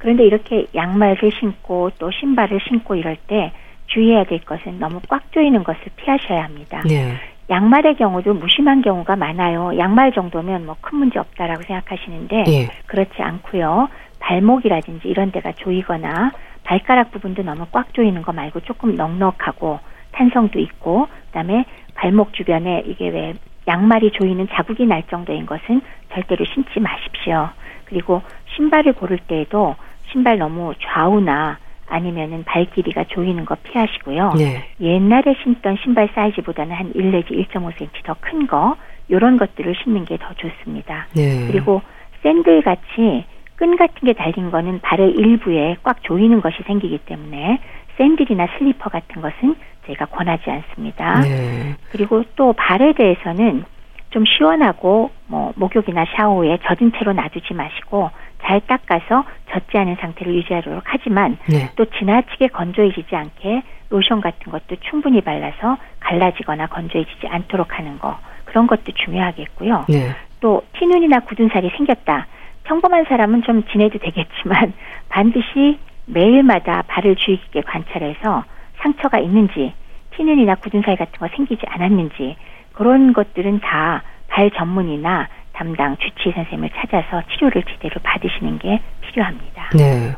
[SPEAKER 4] 그런데 이렇게 양말을 신고 또 신발을 신고 이럴 때 주의해야 될 것은 너무 꽉 조이는 것을 피하셔야 합니다. 네. 양말의 경우도 무심한 경우가 많아요. 양말 정도면 뭐 큰 문제 없다라고 생각하시는데 네. 그렇지 않고요. 발목이라든지 이런 데가 조이거나 발가락 부분도 너무 꽉 조이는 거 말고 조금 넉넉하고 탄성도 있고 그다음에 발목 주변에 이게 왜 양말이 조이는 자국이 날 정도인 것은 절대로 신지 마십시오. 그리고 신발을 고를 때에도 신발 너무 좌우나 아니면은 발 길이가 조이는 거 피하시고요. 네. 옛날에 신던 신발 사이즈보다는 한 1 내지 1.5cm 더 큰 거, 요런 것들을 신는 게 더 좋습니다. 네. 그리고 샌들 같이 끈 같은 게 달린 거는 발의 일부에 꽉 조이는 것이 생기기 때문에 샌들이나 슬리퍼 같은 것은 저희가 권하지 않습니다. 네. 그리고 또 발에 대해서는 좀 시원하고 뭐 목욕이나 샤워 후에 젖은 채로 놔두지 마시고 잘 닦아서 젖지 않은 상태를 유지하도록 하지만 네. 또 지나치게 건조해지지 않게 로션 같은 것도 충분히 발라서 갈라지거나 건조해지지 않도록 하는 거 그런 것도 중요하겠고요. 네. 또 티눈이나 굳은 살이 생겼다. 평범한 사람은 좀 지내도 되겠지만 <laughs> 반드시 매일마다 발을 주의 깊게 관찰해서 상처가 있는지 티눈이나 굳은 살 같은 거 생기지 않았는지 그런 것들은 다 발 전문이나 담당 주치의 선생님을 찾아서 치료를 제대로 받으시는 게 필요합니다.
[SPEAKER 1] 네.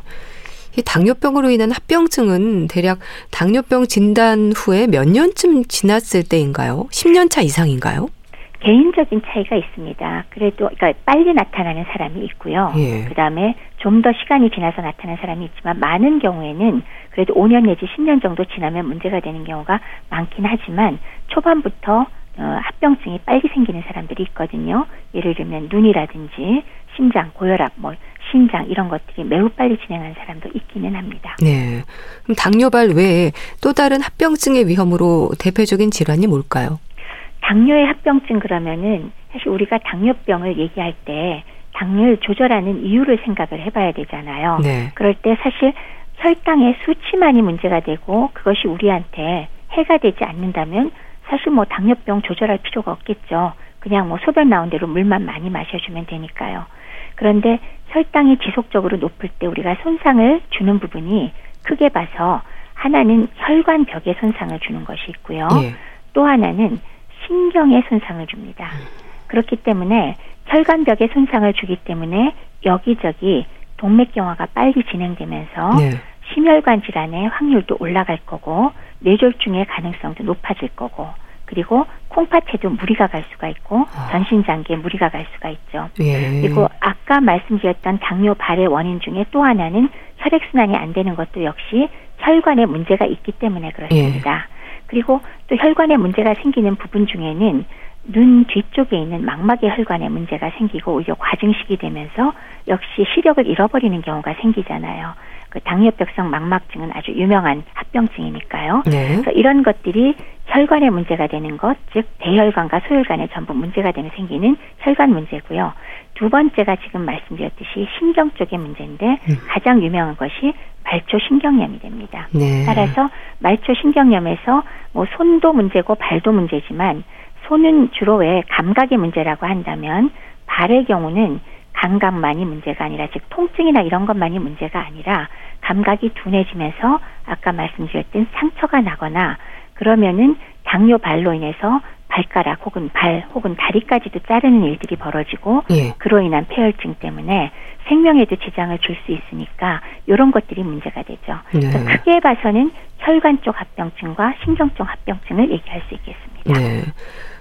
[SPEAKER 1] 이 당뇨병으로 인한 합병증은 대략 당뇨병 진단 후에 몇 년쯤 지났을 때인가요? 10년 차 이상인가요?
[SPEAKER 4] 개인적인 차이가 있습니다. 그래도 그러니까 빨리 나타나는 사람이 있고요. 예. 그다음에 좀 더 시간이 지나서 나타나는 사람이 있지만 많은 경우에는 그래도 5년 내지 10년 정도 지나면 문제가 되는 경우가 많긴 하지만 초반부터 어, 합병증이 빨리 생기는 사람들이 있거든요. 예를 들면 눈이라든지 심장, 고혈압, 뭐 신장 이런 것들이 매우 빨리 진행한 사람도 있기는 합니다.
[SPEAKER 1] 네. 그럼 당뇨발 외에 또 다른 합병증의 위험으로 대표적인 질환이 뭘까요?
[SPEAKER 4] 당뇨의 합병증 그러면은 사실 우리가 당뇨병을 얘기할 때 당을 조절하는 이유를 생각을 해봐야 되잖아요. 네. 그럴 때 사실 혈당의 수치만이 문제가 되고 그것이 우리한테 해가 되지 않는다면 사실 뭐 당뇨병 조절할 필요가 없겠죠. 그냥 뭐 소변 나온 대로 물만 많이 마셔주면 되니까요. 그런데 혈당이 지속적으로 높을 때 우리가 손상을 주는 부분이 크게 봐서 하나는 혈관 벽에 손상을 주는 것이 있고요. 예. 또 하나는 신경에 손상을 줍니다. 그렇기 때문에 혈관 벽에 손상을 주기 때문에 여기저기 동맥경화가 빨리 진행되면서 네. 심혈관 질환의 확률도 올라갈 거고 뇌졸중의 가능성도 높아질 거고 그리고 콩팥에도 무리가 갈 수가 있고 아. 전신 장기에 무리가 갈 수가 있죠. 예. 그리고 아까 말씀드렸던 당뇨 발의 원인 중에 또 하나는 혈액 순환이 안 되는 것도 역시 혈관에 문제가 있기 때문에 그렇습니다. 예. 그리고 또 혈관에 문제가 생기는 부분 중에는 눈 뒤쪽에 있는 망막의 혈관에 문제가 생기고 오히려 과증식이 되면서 역시 시력을 잃어버리는 경우가 생기잖아요. 그 당뇨병성 망막증은 아주 유명한 합병증이니까요. 네. 그래서 이런 것들이 혈관에 문제가 되는 것, 즉 대혈관과 소혈관에 전부 문제가 되는 생기는 혈관 문제고요. 두 번째가 지금 말씀드렸듯이 신경 쪽의 문제인데 음. 가장 유명한 것이 말초 신경염이 됩니다. 네. 따라서 말초 신경염에서 뭐 손도 문제고 발도 문제지만 손은 주로 왜 감각의 문제라고 한다면 발의 경우는 감각만이 문제가 아니라 즉 통증이나 이런 것만이 문제가 아니라 감각이 둔해지면서 아까 말씀드렸던 상처가 나거나 그러면은 당뇨 발로 인해서 발가락 혹은 발 혹은 다리까지도 자르는 일들이 벌어지고 예. 그로 인한 폐혈증 때문에 생명에도 지장을 줄 수 있으니까 이런 것들이 문제가 되죠. 네. 크게 봐서는 혈관 쪽 합병증과 신경 쪽 합병증을 얘기할 수 있겠습니다. 네.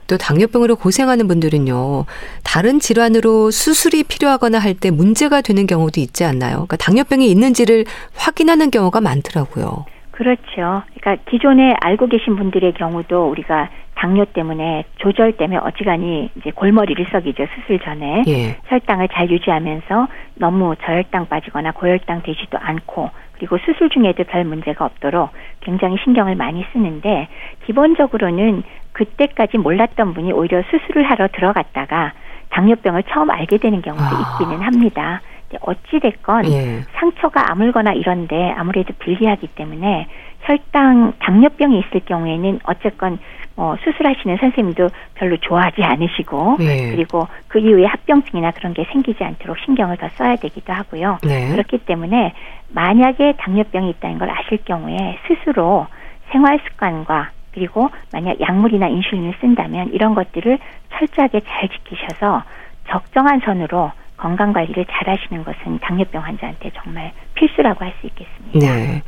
[SPEAKER 1] 또 당뇨병으로 고생하는 분들은요, 다른 질환으로 수술이 필요하거나 할 때 문제가 되는 경우도 있지 않나요? 그러니까 당뇨병이 있는지를 확인하는 경우가 많더라고요.
[SPEAKER 4] 그렇죠. 그러니까 기존에 알고 계신 분들의 경우도 우리가 당뇨 때문에 조절 때문에 어지간히 이제 골머리를 썩이죠 수술 전에 예. 혈당을 잘 유지하면서 너무 저혈당 빠지거나 고혈당 되지도 않고 그리고 수술 중에도 별 문제가 없도록 굉장히 신경을 많이 쓰는데 기본적으로는 그때까지 몰랐던 분이 오히려 수술을 하러 들어갔다가 당뇨병을 처음 알게 되는 경우도 아. 있기는 합니다. 어찌 됐건 예. 상처가 아물거나 이런데 아무래도 불리하기 때문에 혈당 당뇨병이 있을 경우에는 어쨌건 어, 수술하시는 선생님도 별로 좋아하지 않으시고 예. 그리고 그 이후에 합병증이나 그런 게 생기지 않도록 신경을 더 써야 되기도 하고요. 네. 그렇기 때문에 만약에 당뇨병이 있다는 걸 아실 경우에 스스로 생활 습관과 그리고 만약 약물이나 인슐린을 쓴다면 이런 것들을 철저하게 잘 지키셔서 적정한 선으로 건강 관리를 잘 하시는 것은 당뇨병 환자한테 정말 필수라고 할 수 있겠습니다. 네.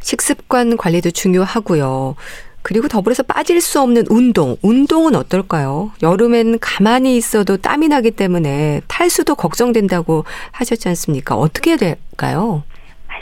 [SPEAKER 1] 식습관 관리도 중요하고요. 그리고 더불어서 빠질 수 없는 운동. 운동은 어떨까요? 여름엔 가만히 있어도 땀이 나기 때문에 탈수도 걱정된다고 하셨지 않습니까? 어떻게 될까요?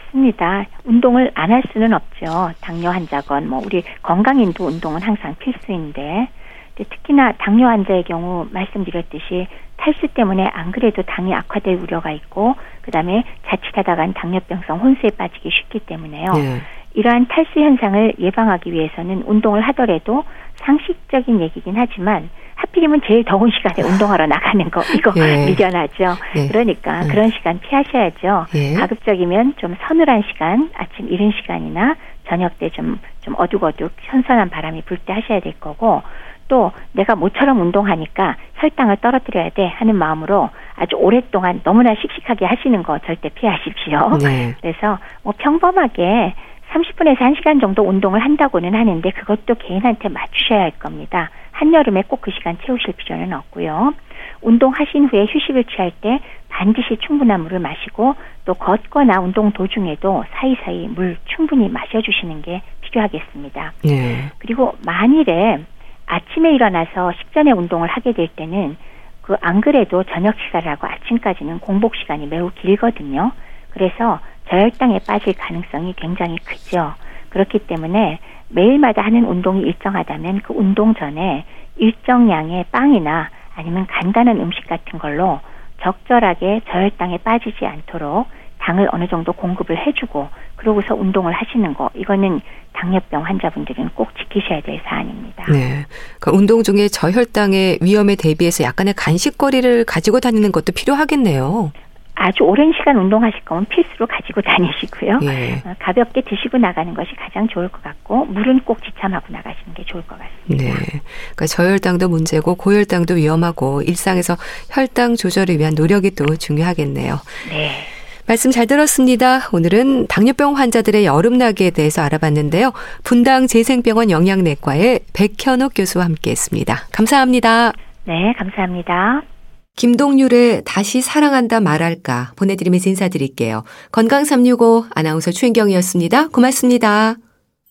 [SPEAKER 4] 맞습니다. 운동을 안 할 수는 없죠. 당뇨 환자건 뭐 우리 건강인도 운동은 항상 필수인데 특히나 당뇨 환자의 경우 말씀드렸듯이 탈수 때문에 안 그래도 당이 악화될 우려가 있고 그다음에 자칫하다간 당뇨병성 혼수에 빠지기 쉽기 때문에요. 네. 이러한 탈수 현상을 예방하기 위해서는 운동을 하더라도 상식적인 얘기긴 하지만 하필이면 제일 더운 시간에 운동하러 나가는 거 이거 예. 미련하죠. 예. 그러니까 예. 그런 시간 피하셔야죠. 예. 가급적이면 좀 서늘한 시간, 아침 이른 시간이나 저녁 때 좀 좀 어둑어둑 선선한 바람이 불 때 하셔야 될 거고 또 내가 모처럼 운동하니까 혈당을 떨어뜨려야 돼 하는 마음으로 아주 오랫동안 너무나 씩씩하게 하시는 거 절대 피하십시오. 네. 그래서 뭐 평범하게 30분에서 1시간 정도 운동을 한다고는 하는데 그것도 개인한테 맞추셔야 할 겁니다. 한여름에 꼭 그 시간 채우실 필요는 없고요. 운동하신 후에 휴식을 취할 때 반드시 충분한 물을 마시고 또 걷거나 운동 도중에도 사이사이 물 충분히 마셔주시는 게 필요하겠습니다. 네. 그리고 만일에 아침에 일어나서 식전에 운동을 하게 될 때는 그 안 그래도 저녁 식사를 하고 아침까지는 공복 시간이 매우 길거든요. 그래서 저혈당에 빠질 가능성이 굉장히 크죠. 그렇기 때문에 매일마다 하는 운동이 일정하다면 그 운동 전에 일정량의 빵이나 아니면 간단한 음식 같은 걸로 적절하게 저혈당에 빠지지 않도록 당을 어느 정도 공급을 해주고 그러고서 운동을 하시는 거 이거는 당뇨병 환자분들은 꼭 지키셔야 될 사안입니다.
[SPEAKER 1] 네. 그러니까 운동 중에 저혈당의 위험에 대비해서 약간의 간식거리를 가지고 다니는 것도 필요하겠네요.
[SPEAKER 4] 아주 오랜 시간 운동하실 거면 필수로 가지고 다니시고요. 예. 어, 가볍게 드시고 나가는 것이 가장 좋을 것 같고 물은 꼭 지참하고 나가시는 게 좋을 것 같습니다.
[SPEAKER 1] 네. 그러니까 저혈당도 문제고 고혈당도 위험하고 일상에서 혈당 조절을 위한 노력이 또 중요하겠네요. 네. 말씀 잘 들었습니다. 오늘은 당뇨병 환자들의 여름나기에 대해서 알아봤는데요. 분당 재생병원 영양내과의 백현욱 교수와 함께했습니다. 감사합니다.
[SPEAKER 4] 네, 감사합니다.
[SPEAKER 1] 김동률의 다시 사랑한다 말할까 보내드리면서 인사드릴게요. 건강365 아나운서 최인경이었습니다. 고맙습니다.